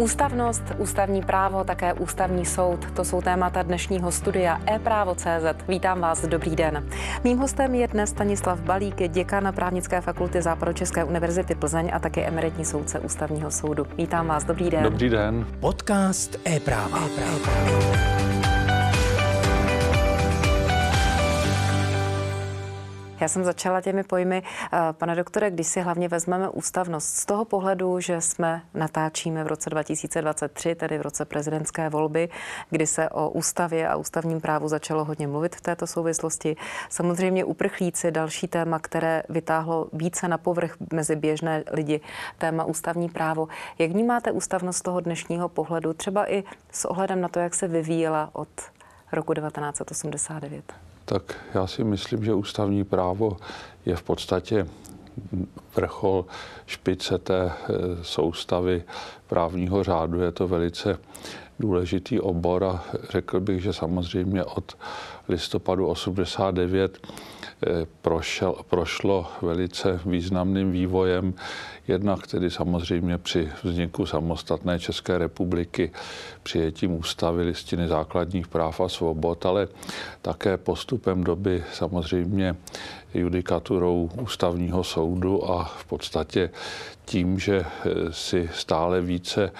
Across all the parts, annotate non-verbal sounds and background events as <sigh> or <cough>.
Ústavnost, ústavní právo, také ústavní soud, to jsou témata dnešního studia e-právo.cz. Vítám vás, dobrý den. Mým hostem je dnes Stanislav Balík, děkan právnické fakulty Západočeské univerzity Plzeň a také emeritní soudce ústavního soudu. Vítám vás, dobrý den. Dobrý den. Podcast e-práva. e-práva. Já jsem začala těmi pojmy. Eh, pane doktore, když si hlavně vezmeme ústavnost z toho pohledu, že jsme natáčíme v roce 2023, tedy v roce prezidentské volby, kdy se o ústavě a ústavním právu začalo hodně mluvit v této souvislosti. Samozřejmě uprchlíci, další téma, které vytáhlo více na povrch mezi běžné lidi, téma ústavní právo. Jak vnímáte ústavnost toho dnešního pohledu, třeba i s ohledem na to, jak se vyvíjela od roku 1989? Tak já si myslím, že ústavní právo je v podstatě vrchol špice té eh, soustavy právního řádu. Je to velice důležitý obor a řekl bych, že samozřejmě od listopadu 89 eh, prošel, prošlo velice významným vývojem, jednak tedy samozřejmě při vzniku samostatné České republiky, přijetím ústavy listiny základních práv a svobod, ale také postupem doby samozřejmě judikaturou ústavního soudu a v podstatě tím, že si stále více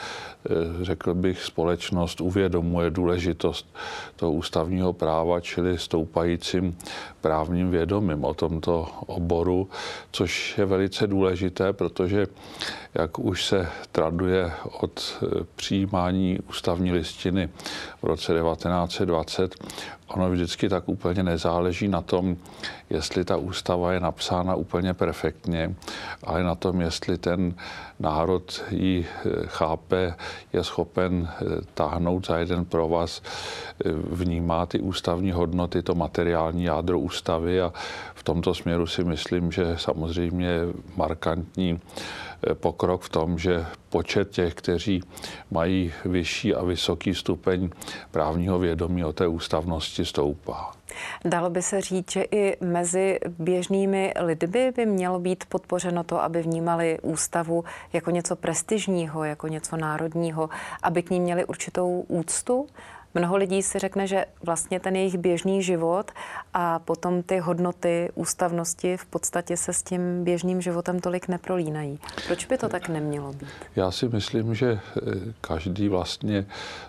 Eh, řekl bych, společnost uvědomuje důležitost toho ústavního práva, čili stoupajícím právním vědomím o tomto oboru, což je velice důležité, protože jak už se traduje od eh, přijímání ústavní listiny v roce 1920, ono vždycky tak úplně nezáleží na tom, jestli ta ústava je napsána úplně perfektně, ale na tom, jestli ten národ ji eh, chápe, je schopen eh, táhnout za jeden provaz, vnímá ty ústavní hodnoty, to materiální jádro ústavy a v tomto směru si myslím, že samozřejmě markantní pokrok v tom, že počet těch, kteří mají vyšší a vysoký stupeň právního vědomí o té ústavnosti stoupá. Dalo by se říct, že i mezi běžnými lidmi by mělo být podpořeno to, aby vnímali ústavu jako něco prestižního, jako něco národního, aby k ní měli určitou úctu Mnoho lidí si řekne, že vlastně ten jejich běžný život a potom ty hodnoty ústavnosti v podstatě se s tím běžným životem tolik neprolínají. Proč by to tak nemělo být? Já si myslím, že eh, každý vlastně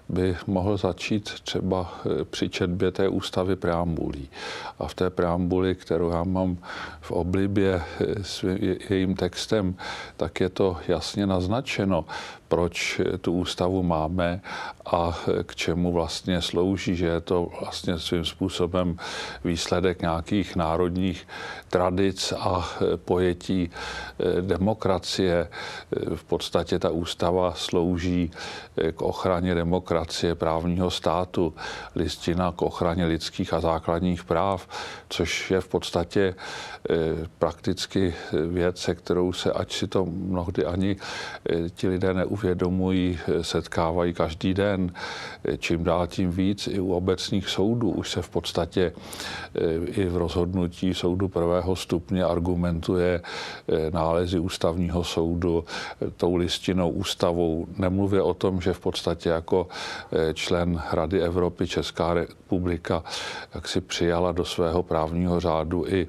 by mohl začít třeba eh, při četbě té ústavy preambulí. A v té preambuli, kterou já mám v oblibě eh, s jejím textem, tak je to jasně naznačeno proč tu ústavu máme a k čemu vlastně slouží, že je to vlastně svým způsobem výsledek nějakých národních tradic a pojetí eh, demokracie. Eh, v podstatě ta ústava slouží k ochraně demokracie, právního státu, listina k ochraně lidských a základních práv, což je v podstatě prakticky věc, se kterou se, ať si to mnohdy ani ti lidé neuvědomují, uvědomují, setkávají každý den. Čím dál tím víc i u obecných soudů už se v podstatě eh, i v rozhodnutí soudu prvého stupně argumentuje eh, nálezy ústavního soudu eh, tou listinou ústavou. Nemluvě o tom, že v podstatě jako člen Rady Evropy Česká republika jak si přijala do svého právního řádu i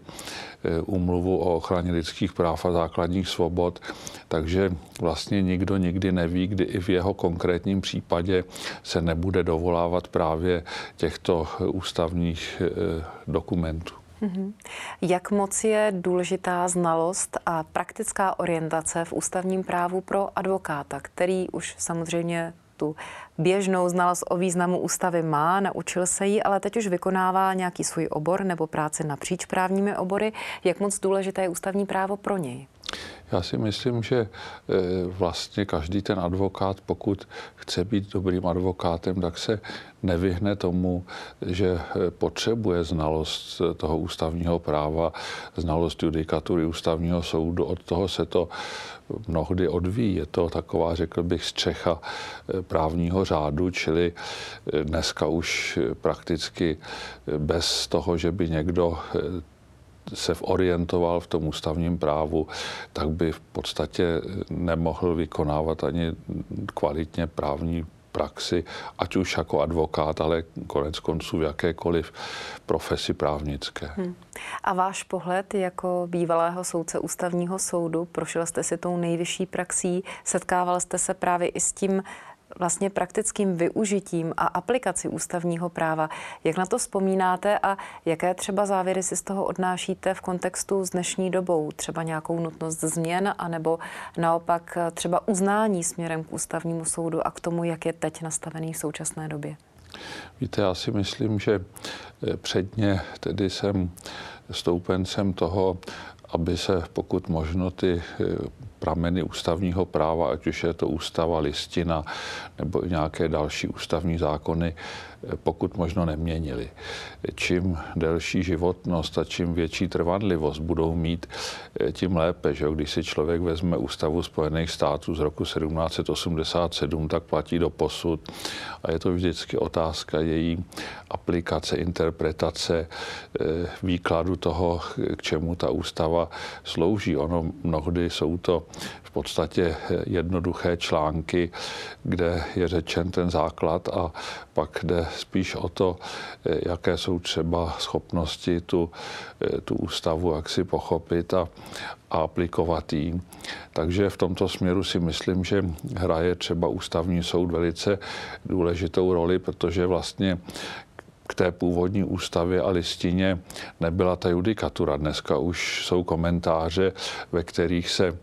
úmluvu o ochraně lidských práv a základních svobod, takže vlastně nikdo nikdy neví, kdy i v jeho konkrétním případě se nebude dovolávat právě těchto ústavních eh, dokumentů. Mhm. Jak moc je důležitá znalost a praktická orientace v ústavním právu pro advokáta, který už samozřejmě tu běžnou znalost o významu ústavy má, naučil se ji, ale teď už vykonává nějaký svůj obor nebo práci napříč právními obory. Jak moc důležité je ústavní právo pro něj? Já si myslím, že e, vlastně každý ten advokát, pokud chce být dobrým advokátem, tak se nevyhne tomu, že e, potřebuje znalost toho ústavního práva, znalost judikatury ústavního soudu. Od toho se to mnohdy odvíjí. Je to taková, řekl bych, střecha právního řádu, čili dneska už prakticky bez toho, že by někdo se orientoval v tom ústavním právu, tak by v podstatě nemohl vykonávat ani kvalitně právní praxi, ať už jako advokát, ale konec konců v jakékoliv profesi právnické. Hmm. A váš pohled jako bývalého soudce ústavního soudu, prošel jste si tou nejvyšší praxí, setkával jste se právě i s tím vlastně praktickým využitím a aplikací ústavního práva. Jak na to vzpomínáte a jaké třeba závěry si z toho odnášíte v kontextu s dnešní dobou? Třeba nějakou nutnost změn, anebo naopak třeba uznání směrem k ústavnímu soudu a k tomu, jak je teď nastavený v současné době? Víte, já si myslím, že eh, předně tedy jsem stoupencem toho, aby se pokud možno ty eh, prameny ústavního práva, ať už je to ústava, listina nebo nějaké další ústavní zákony, pokud možno neměnili. Čím delší životnost a čím větší trvanlivost budou mít, tím lépe. Že? Když si člověk vezme ústavu Spojených států z roku 1787, tak platí do posud a je to vždycky otázka její aplikace, interpretace, eh, výkladu toho, k čemu ta ústava slouží. Ono mnohdy jsou to v podstatě jednoduché články, kde je řečen ten základ a pak jde spíš o to, jaké jsou třeba schopnosti tu, tu ústavu jak si pochopit a, a aplikovat jí. Takže v tomto směru si myslím, že hraje třeba ústavní soud velice důležitou roli, protože vlastně k té původní ústavě a listině nebyla ta judikatura. Dneska už jsou komentáře, ve kterých se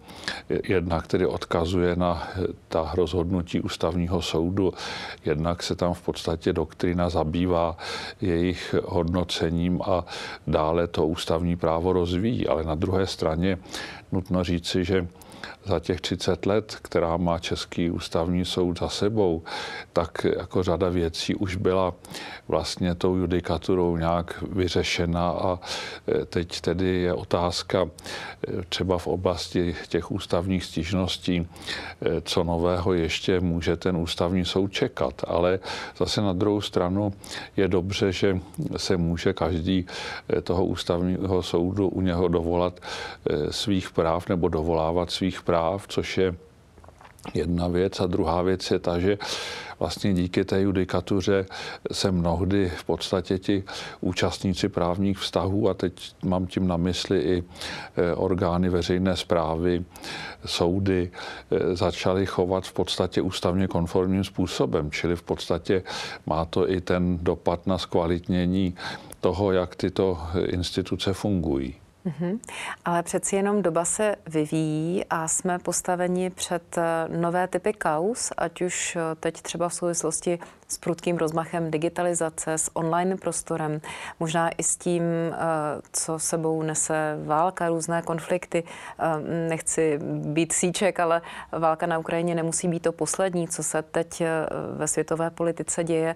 jednak tedy odkazuje na ta rozhodnutí ústavního soudu, jednak se tam v podstatě doktrina zabývá jejich hodnocením a dále to ústavní právo rozvíjí. Ale na druhé straně nutno říci, že za těch 30 let, která má Český ústavní soud za sebou, tak jako řada věcí už byla vlastně tou judikaturou nějak vyřešena a e, teď tedy je otázka e, třeba v oblasti těch ústavních stížností, e, co nového ještě může ten ústavní soud čekat. Ale zase na druhou stranu je dobře, že se může každý toho ústavního soudu u něho dovolat svých práv nebo dovolávat svých práv, což je jedna věc. A druhá věc je ta, že vlastně díky té judikatuře se mnohdy v podstatě ti účastníci právních vztahů, a teď mám tím na mysli i e, orgány veřejné zprávy, soudy, e, začaly chovat v podstatě ústavně konformním způsobem, čili v podstatě má to i ten dopad na zkvalitnění toho, jak tyto instituce fungují. Mm-hmm. Ale přeci jenom doba se vyvíjí a jsme postaveni před eh, nové typy kaus, ať už eh, teď třeba v souvislosti s prudkým rozmachem digitalizace, s online prostorem, možná i s tím, eh, co sebou nese válka, různé konflikty. Nechci být síček, ale válka na Ukrajině nemusí být to poslední, co se teď ve světové politice děje.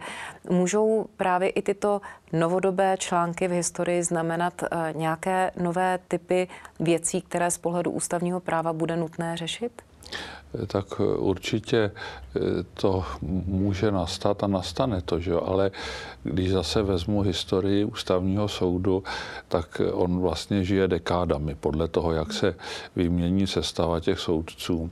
Můžou právě i tyto novodobé články v historii znamenat nějaké nové typy věcí, které z pohledu ústavního práva bude nutné řešit? Tak určitě eh, to může nastat a nastane to, že? ale když zase vezmu historii ústavního soudu, tak on vlastně žije dekádami podle toho, jak se vymění sestava těch soudců.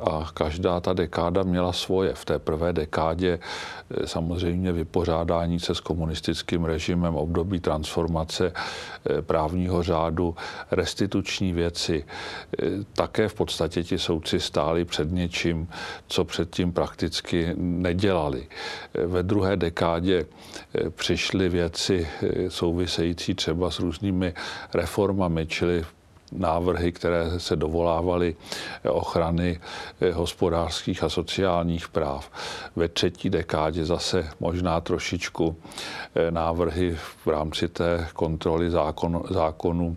A každá ta dekáda měla svoje. V té prvé dekádě eh, samozřejmě vypořádání se s komunistickým režimem, období transformace eh, právního řádu, restituční věci. Také v podstatě ti soudci stáli před před něčím, co předtím prakticky nedělali. Ve druhé dekádě eh, přišly věci eh, související třeba s různými reformami, čili návrhy, které se dovolávaly ochrany eh, hospodářských a sociálních práv. Ve třetí dekádě zase možná trošičku eh, návrhy v rámci té kontroly zákon, zákonů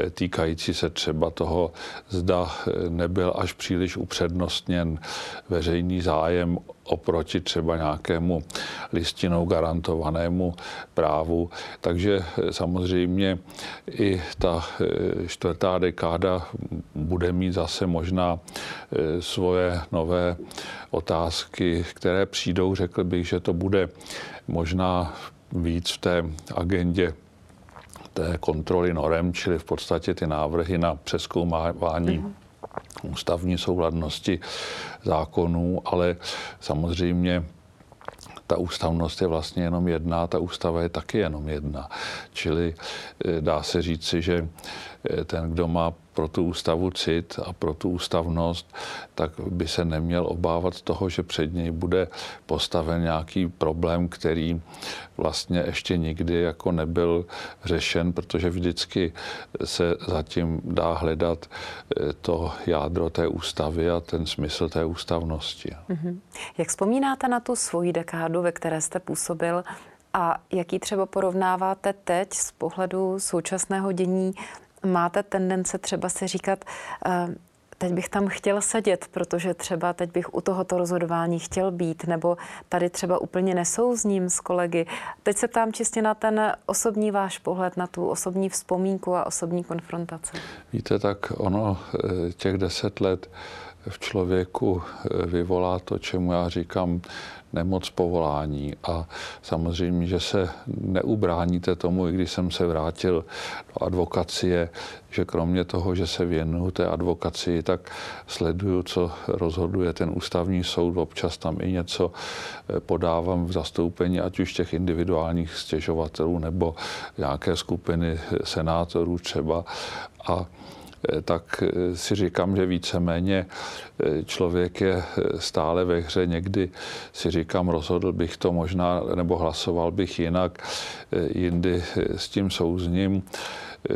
eh, týkající se třeba toho, zda nebyl až příliš upřednostněn veřejný zájem oproti třeba nějakému listinou garantovanému právu. Takže eh, samozřejmě i ta eh, čtvrtá dekáda bude mít zase možná eh, svoje nové otázky, které přijdou. Řekl bych, že to bude možná víc v té agendě té kontroly norem, čili v podstatě ty návrhy na přeskoumávání mm-hmm ústavní souladnosti zákonů, ale samozřejmě ta ústavnost je vlastně jenom jedna, ta ústava je taky jenom jedna. Čili eh, dá se říci, že ten, kdo má pro tu ústavu cit a pro tu ústavnost, tak by se neměl obávat toho, že před něj bude postaven nějaký problém, který vlastně ještě nikdy jako nebyl řešen, protože vždycky se zatím dá hledat eh, to jádro té ústavy a ten smysl té ústavnosti. Mm-hmm. Jak vzpomínáte na tu svoji dekádu, ve které jste působil a jaký třeba porovnáváte teď z pohledu současného dění máte tendence třeba si říkat, eh, teď bych tam chtěl sedět, protože třeba teď bych u tohoto rozhodování chtěl být, nebo tady třeba úplně nesouzním s kolegy. Teď se ptám čistě na ten osobní váš pohled, na tu osobní vzpomínku a osobní konfrontaci. Víte, tak ono eh, těch deset let v člověku eh, vyvolá to, čemu já říkám nemoc povolání. A samozřejmě, že se neubráníte tomu, i když jsem se vrátil do advokacie, že kromě toho, že se věnuju té advokacii, tak sleduju, co rozhoduje ten ústavní soud. Občas tam i něco eh, podávám v zastoupení, ať už těch individuálních stěžovatelů nebo nějaké skupiny senátorů třeba. A Eh, tak eh, si říkám, že víceméně eh, člověk je stále ve hře. Někdy si říkám, rozhodl bych to možná, nebo hlasoval bych jinak, jindy s tím souzním.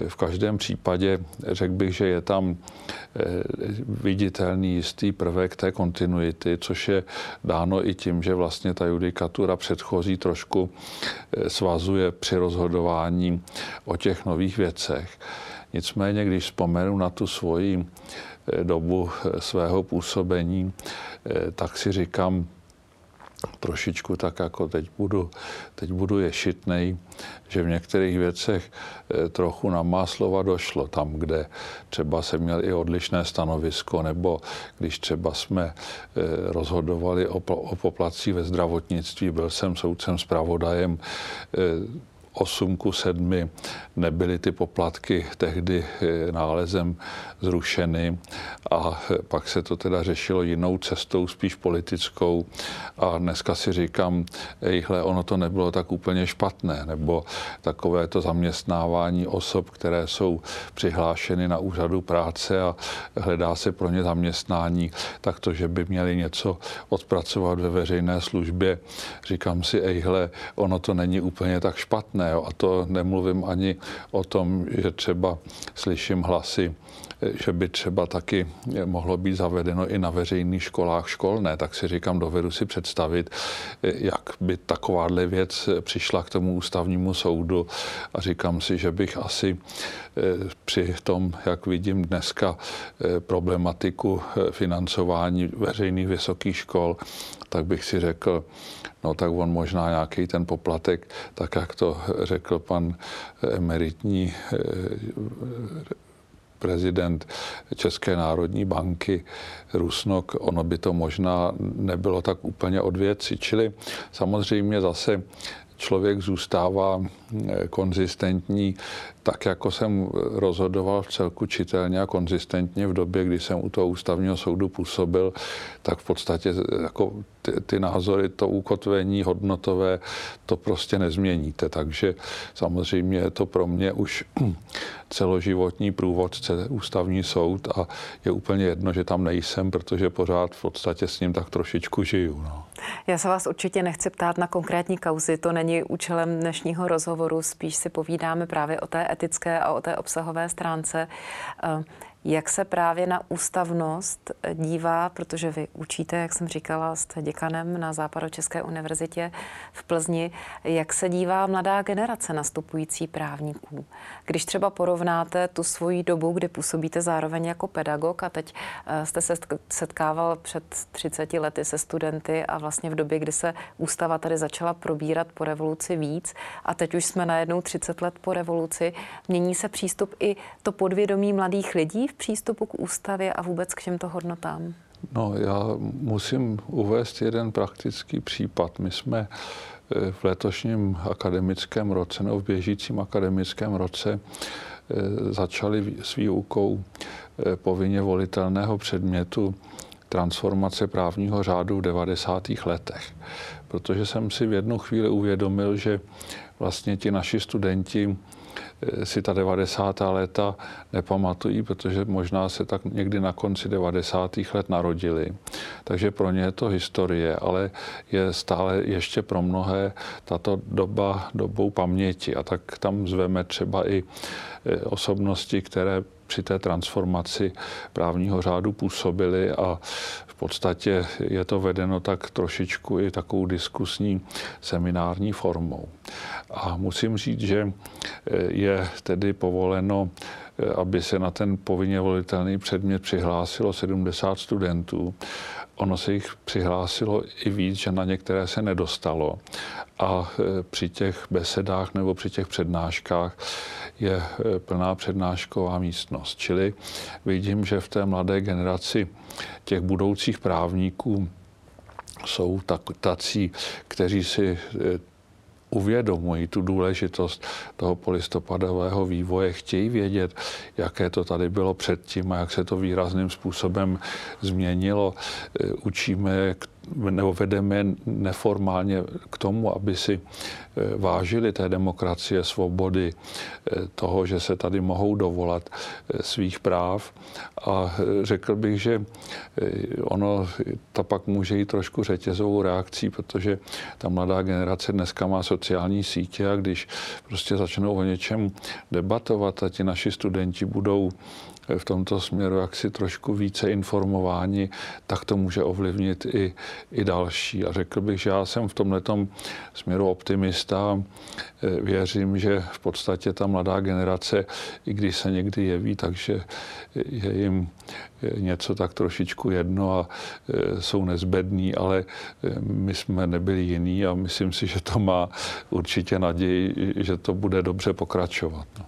V každém případě řekl bych, že je tam viditelný jistý prvek té kontinuity, což je dáno i tím, že vlastně ta judikatura předchozí trošku svazuje při rozhodování o těch nových věcech. Nicméně, když vzpomenu na tu svoji eh, dobu eh, svého působení, eh, tak si říkám, trošičku tak jako teď budu, teď budu ješitnej, že v některých věcech trochu na má slova došlo. Tam, kde třeba jsem měl i odlišné stanovisko, nebo když třeba jsme rozhodovali o, poplacích ve zdravotnictví, byl jsem soudcem zpravodajem 8 ku 7 nebyly ty poplatky tehdy eh, nálezem zrušeny a eh, pak se to teda řešilo jinou cestou, spíš politickou. A dneska si říkám, ejhle, ono to nebylo tak úplně špatné, nebo takové to zaměstnávání osob, které jsou přihlášeny na úřadu práce a hledá se pro ně zaměstnání, tak to, že by měli něco odpracovat ve veřejné službě, říkám si, ejhle, ono to není úplně tak špatné, Jo. A to nemluvím ani o tom, že třeba slyším hlasy, že by třeba taky mohlo být zavedeno i na veřejných školách školné, tak si říkám, dovedu si představit, jak by takováhle věc přišla k tomu ústavnímu soudu a říkám si, že bych asi eh, při tom, jak vidím dneska eh, problematiku eh, financování veřejných vysokých škol, tak bych si řekl, no tak on možná nějaký ten poplatek, tak jak to řekl pan emeritní eh, prezident České národní banky Rusnok, ono by to možná nebylo tak úplně od věci. Čili samozřejmě zase člověk zůstává eh, konzistentní, tak jako jsem rozhodoval v celku čitelně a konzistentně v době, kdy jsem u toho ústavního soudu působil, tak v podstatě jako ty, ty názory, to ukotvení hodnotové, to prostě nezměníte. Takže samozřejmě je to pro mě už <clears throat> celoživotní průvodce ústavní soud a je úplně jedno, že tam nejsem, protože pořád v podstatě s ním tak trošičku žiju. No. Já se vás určitě nechci ptát na konkrétní kauzy, to není účelem dnešního rozhovoru, spíš si povídáme právě o té etické a o té obsahové stránce. Jak se právě na ústavnost dívá, protože vy učíte, jak jsem říkala, jste děkanem na Západočeské univerzitě v Plzni, jak se dívá mladá generace nastupující právníků? Když třeba porovnáte tu svoji dobu, kdy působíte zároveň jako pedagog a teď eh, jste se setkával před 30 lety se studenty a vlastně v době, kdy se ústava tady začala probírat po revoluci víc a teď už jsme najednou 30 let po revoluci, mění se přístup i to podvědomí mladých lidí v přístupu k ústavě a vůbec k těmto hodnotám? No, já musím uvést jeden praktický případ. My jsme v letošním akademickém roce nebo v běžícím akademickém roce začali s výukou povinně volitelného předmětu transformace právního řádu v 90. letech. Protože jsem si v jednu chvíli uvědomil, že vlastně ti naši studenti eh, si ta 90. léta nepamatují, protože možná se tak někdy na konci 90. let narodili. Takže pro ně je to historie, ale je stále ještě pro mnohé tato doba dobou paměti. A tak tam zveme třeba i eh, osobnosti, které při té transformaci právního řádu působily a podstatě je to vedeno tak trošičku i takovou diskusní seminární formou. A musím říct, že je tedy povoleno aby se na ten povinně volitelný předmět přihlásilo 70 studentů. Ono se jich přihlásilo i víc, že na některé se nedostalo. A při těch besedách nebo při těch přednáškách je eh, plná přednášková místnost. Čili vidím, že v té mladé generaci těch budoucích právníků jsou tak, tací, kteří si eh, uvědomují tu důležitost toho polistopadového vývoje, chtějí vědět, jaké to tady bylo předtím a jak se to výrazným způsobem změnilo. Eh, učíme nebo vedeme neformálně k tomu, aby si eh, vážili té demokracie, svobody, eh, toho, že se tady mohou dovolat eh, svých práv. A řekl bych, že ono to pak může jít trošku řetězovou reakcí, protože ta mladá generace dneska má sociální sítě a když prostě začnou o něčem debatovat a ti naši studenti budou v tomto směru jaksi trošku více informováni, tak to může ovlivnit i, i další. A řekl bych, že já jsem v tomhle směru optimista. Věřím, že v podstatě ta mladá generace, i když se někdy jeví, takže je jim něco tak trošičku jedno a e, jsou nezbední, ale my jsme nebyli jiní a myslím si, že to má určitě naději, že to bude dobře pokračovat. No.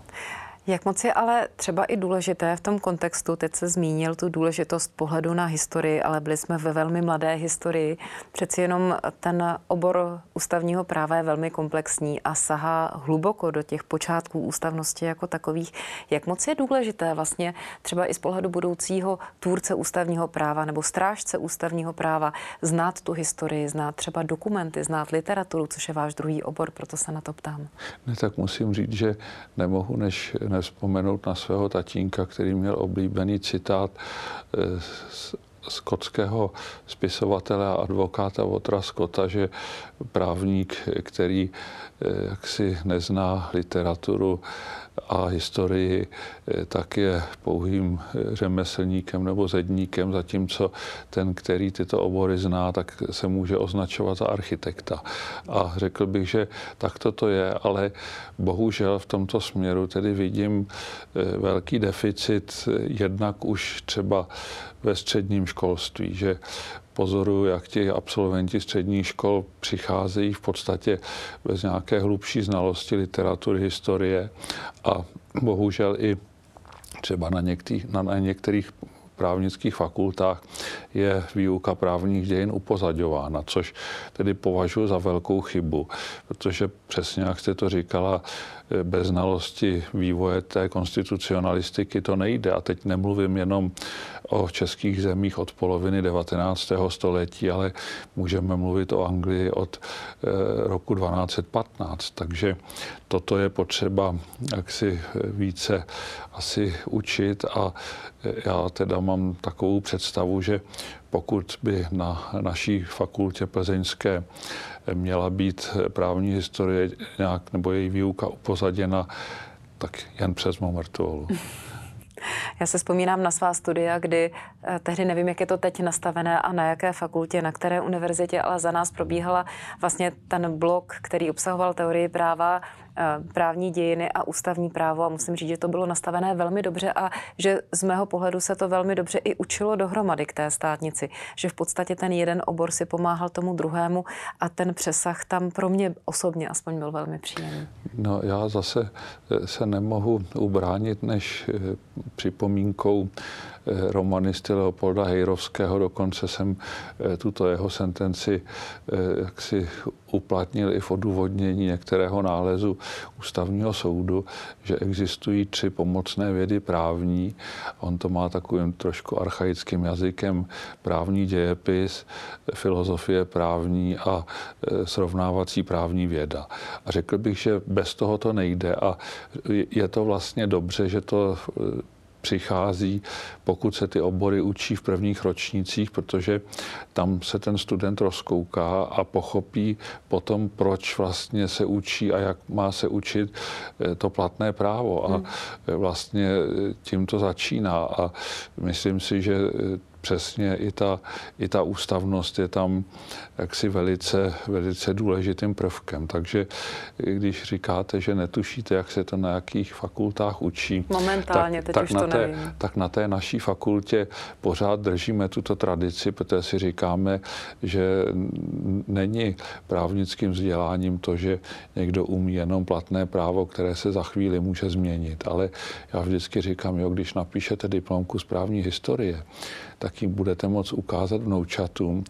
Jak moc je ale třeba i důležité v tom kontextu, teď se zmínil tu důležitost pohledu na historii, ale byli jsme ve velmi mladé historii. Přeci jenom ten obor ústavního práva je velmi komplexní a sahá hluboko do těch počátků ústavnosti jako takových. Jak moc je důležité vlastně třeba i z pohledu budoucího tvůrce ústavního práva nebo strážce ústavního práva znát tu historii, znát třeba dokumenty, znát literaturu, což je váš druhý obor, proto se na to ptám. Ne, tak musím říct, že nemohu než, než nevzpomenout na svého tatínka, který měl oblíbený citát eh, z skotského spisovatele a advokáta Votra Scotta, že právník, který eh, jaksi nezná literaturu a historii, eh, tak je pouhým eh, řemeslníkem nebo zedníkem, zatímco ten, který tyto obory zná, tak se může označovat za architekta. A řekl bych, že tak to je, ale bohužel v tomto směru tedy vidím velký deficit jednak už třeba ve středním školství, že pozoruju, jak ti absolventi středních škol přicházejí v podstatě bez nějaké hlubší znalosti literatury, historie a bohužel i třeba na některých, na, na některých právnických fakultách je výuka právních dějin upozaďována, což tedy považuji za velkou chybu, protože přesně jak jste to říkala, bez znalosti vývoje té konstitucionalistiky to nejde. A teď nemluvím jenom o českých zemích od poloviny 19. století, ale můžeme mluvit o Anglii od eh, roku 1215. Takže toto je potřeba jaksi více asi učit a já teda mám takovou představu, že pokud by na naší fakultě plzeňské měla být právní historie nějak, nebo její výuka upozaděna, tak jen přes mrtvolu. <laughs> Já se vzpomínám na svá studia, kdy eh, tehdy nevím, jak je to teď nastavené a na jaké fakultě, na které univerzitě, ale za nás probíhala vlastně ten blok, který obsahoval teorii práva, právní dějiny a ústavní právo a musím říct, že to bylo nastavené velmi dobře a že z mého pohledu se to velmi dobře i učilo dohromady k té státnici, že v podstatě ten jeden obor si pomáhal tomu druhému a ten přesah tam pro mě osobně aspoň byl velmi příjemný. No já zase eh, se nemohu ubránit než eh, připomínkou romanisty Leopolda Hejrovského, dokonce jsem tuto jeho sentenci jaksi uplatnil i v odůvodnění některého nálezu ústavního soudu, že existují tři pomocné vědy právní. On to má takovým trošku archaickým jazykem právní dějepis, filozofie právní a srovnávací právní věda. A řekl bych, že bez toho to nejde a je to vlastně dobře, že to přichází, pokud se ty obory učí v prvních ročnících, protože tam se ten student rozkouká a pochopí potom, proč vlastně se učí a jak má se učit eh, to platné právo. A hmm. vlastně tím to začíná. A myslím si, že přesně i ta, i ta ústavnost je tam jaksi velice, velice důležitým prvkem. Takže když říkáte, že netušíte, jak se to na jakých fakultách učí, Momentálně, tak, teď tak, už na to té, nevím. tak na té naší fakultě pořád držíme tuto tradici, protože si říkáme, že není právnickým vzděláním to, že někdo umí jenom platné právo, které se za chvíli může změnit. Ale já vždycky říkám, jo, když napíšete diplomku z právní historie, tak jim budete moct ukázat vnoučatům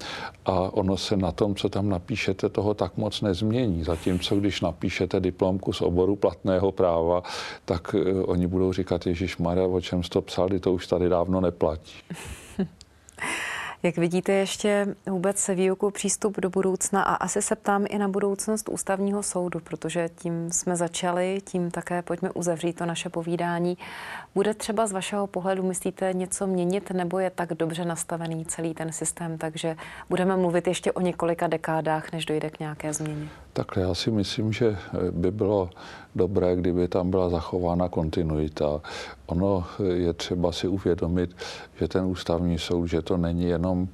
a ono se na tom, co tam napíšete, toho tak moc nezmění. Zatímco když napíšete diplomku z oboru platného práva, tak eh, oni budou říkat, Ježíš Maria, o čem jsi to psal, to už tady dávno neplatí. <laughs> Jak vidíte ještě vůbec výuku přístup do budoucna a asi se ptám i na budoucnost ústavního soudu, protože tím jsme začali, tím také pojďme uzavřít to naše povídání. Bude třeba z vašeho pohledu, myslíte, něco měnit nebo je tak dobře nastavený celý ten systém, takže budeme mluvit ještě o několika dekádách, než dojde k nějaké změně? Takhle já si myslím, že by bylo dobré, kdyby tam byla zachována kontinuita. Ono je třeba si uvědomit, že ten ústavní soud, že to není jenom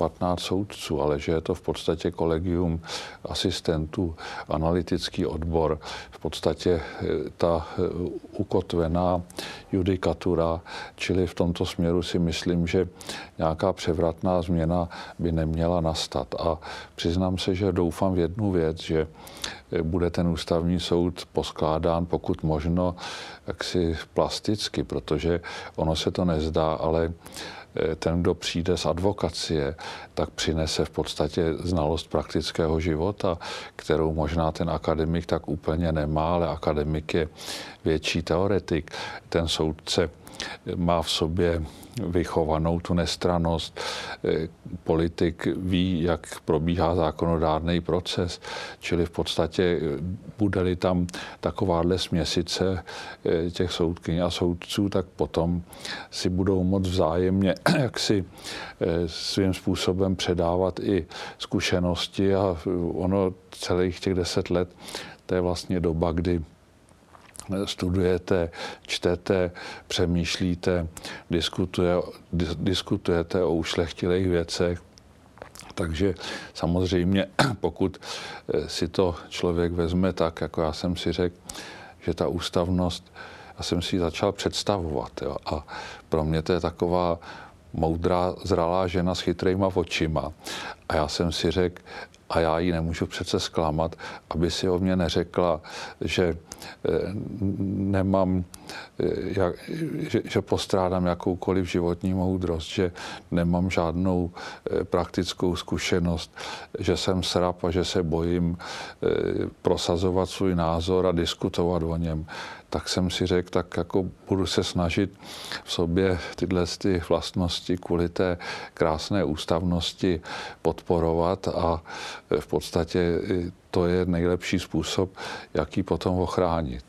15 soudců, ale že je to v podstatě kolegium asistentů, analytický odbor, v podstatě eh, ta eh, ukotvená judikatura, čili v tomto směru si myslím, že nějaká převratná změna by neměla nastat. A přiznám se, že doufám v jednu věc, že bude ten ústavní soud poskládán pokud možno jaksi plasticky, protože ono se to nezdá, ale Eh, ten, kdo přijde z advokacie, tak přinese v podstatě znalost praktického života, kterou možná ten akademik tak úplně nemá, ale akademik je větší teoretik. Ten soudce má v sobě vychovanou tu nestranost. Eh, politik ví, jak probíhá zákonodárný proces, čili v podstatě eh, bude-li tam takováhle směsice eh, těch soudkyň a soudců, tak potom si budou moc vzájemně <clears throat> jaksi svým způsobem předávat i zkušenosti a ono celých těch deset let to je vlastně doba, kdy studujete, čtete, přemýšlíte, diskutuje, diskutujete o ušlechtilých věcech. Takže samozřejmě, <clears throat> pokud eh, si to člověk vezme tak, jako já jsem si řekl, že ta ústavnost, já jsem si ji začal představovat. Jo, a pro mě to je taková moudrá, zralá žena s chytrýma očima. A já jsem si řekl, a já ji nemůžu přece zklamat, aby si o mě neřekla, že nemám, eh, jak, že, že postrádám jakoukoliv životní moudrost, že nemám žádnou eh, praktickou zkušenost, že jsem srap a že se bojím prosazovat svůj názor a diskutovat o něm. Tak jsem si řekl, tak jako budu se snažit v sobě tyhle ty vlastnosti kvůli té krásné ústavnosti podporovat a v podstatě to je nejlepší způsob, jaký potom ochránit.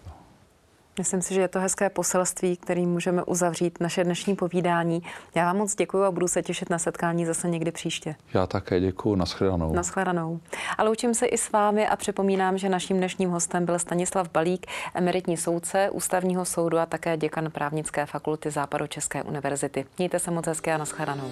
Myslím si, že je to hezké poselství, kterým můžeme uzavřít naše dnešní povídání. Já vám moc děkuji a budu se těšit na setkání zase někdy příště. Já také děkuji, nashledanou. Nashledanou. Ale učím se i s vámi a připomínám, že naším dnešním hostem byl Stanislav Balík, emeritní soudce Ústavního soudu a také děkan právnické fakulty Západočeské univerzity. Mějte se moc hezky a nashledanou.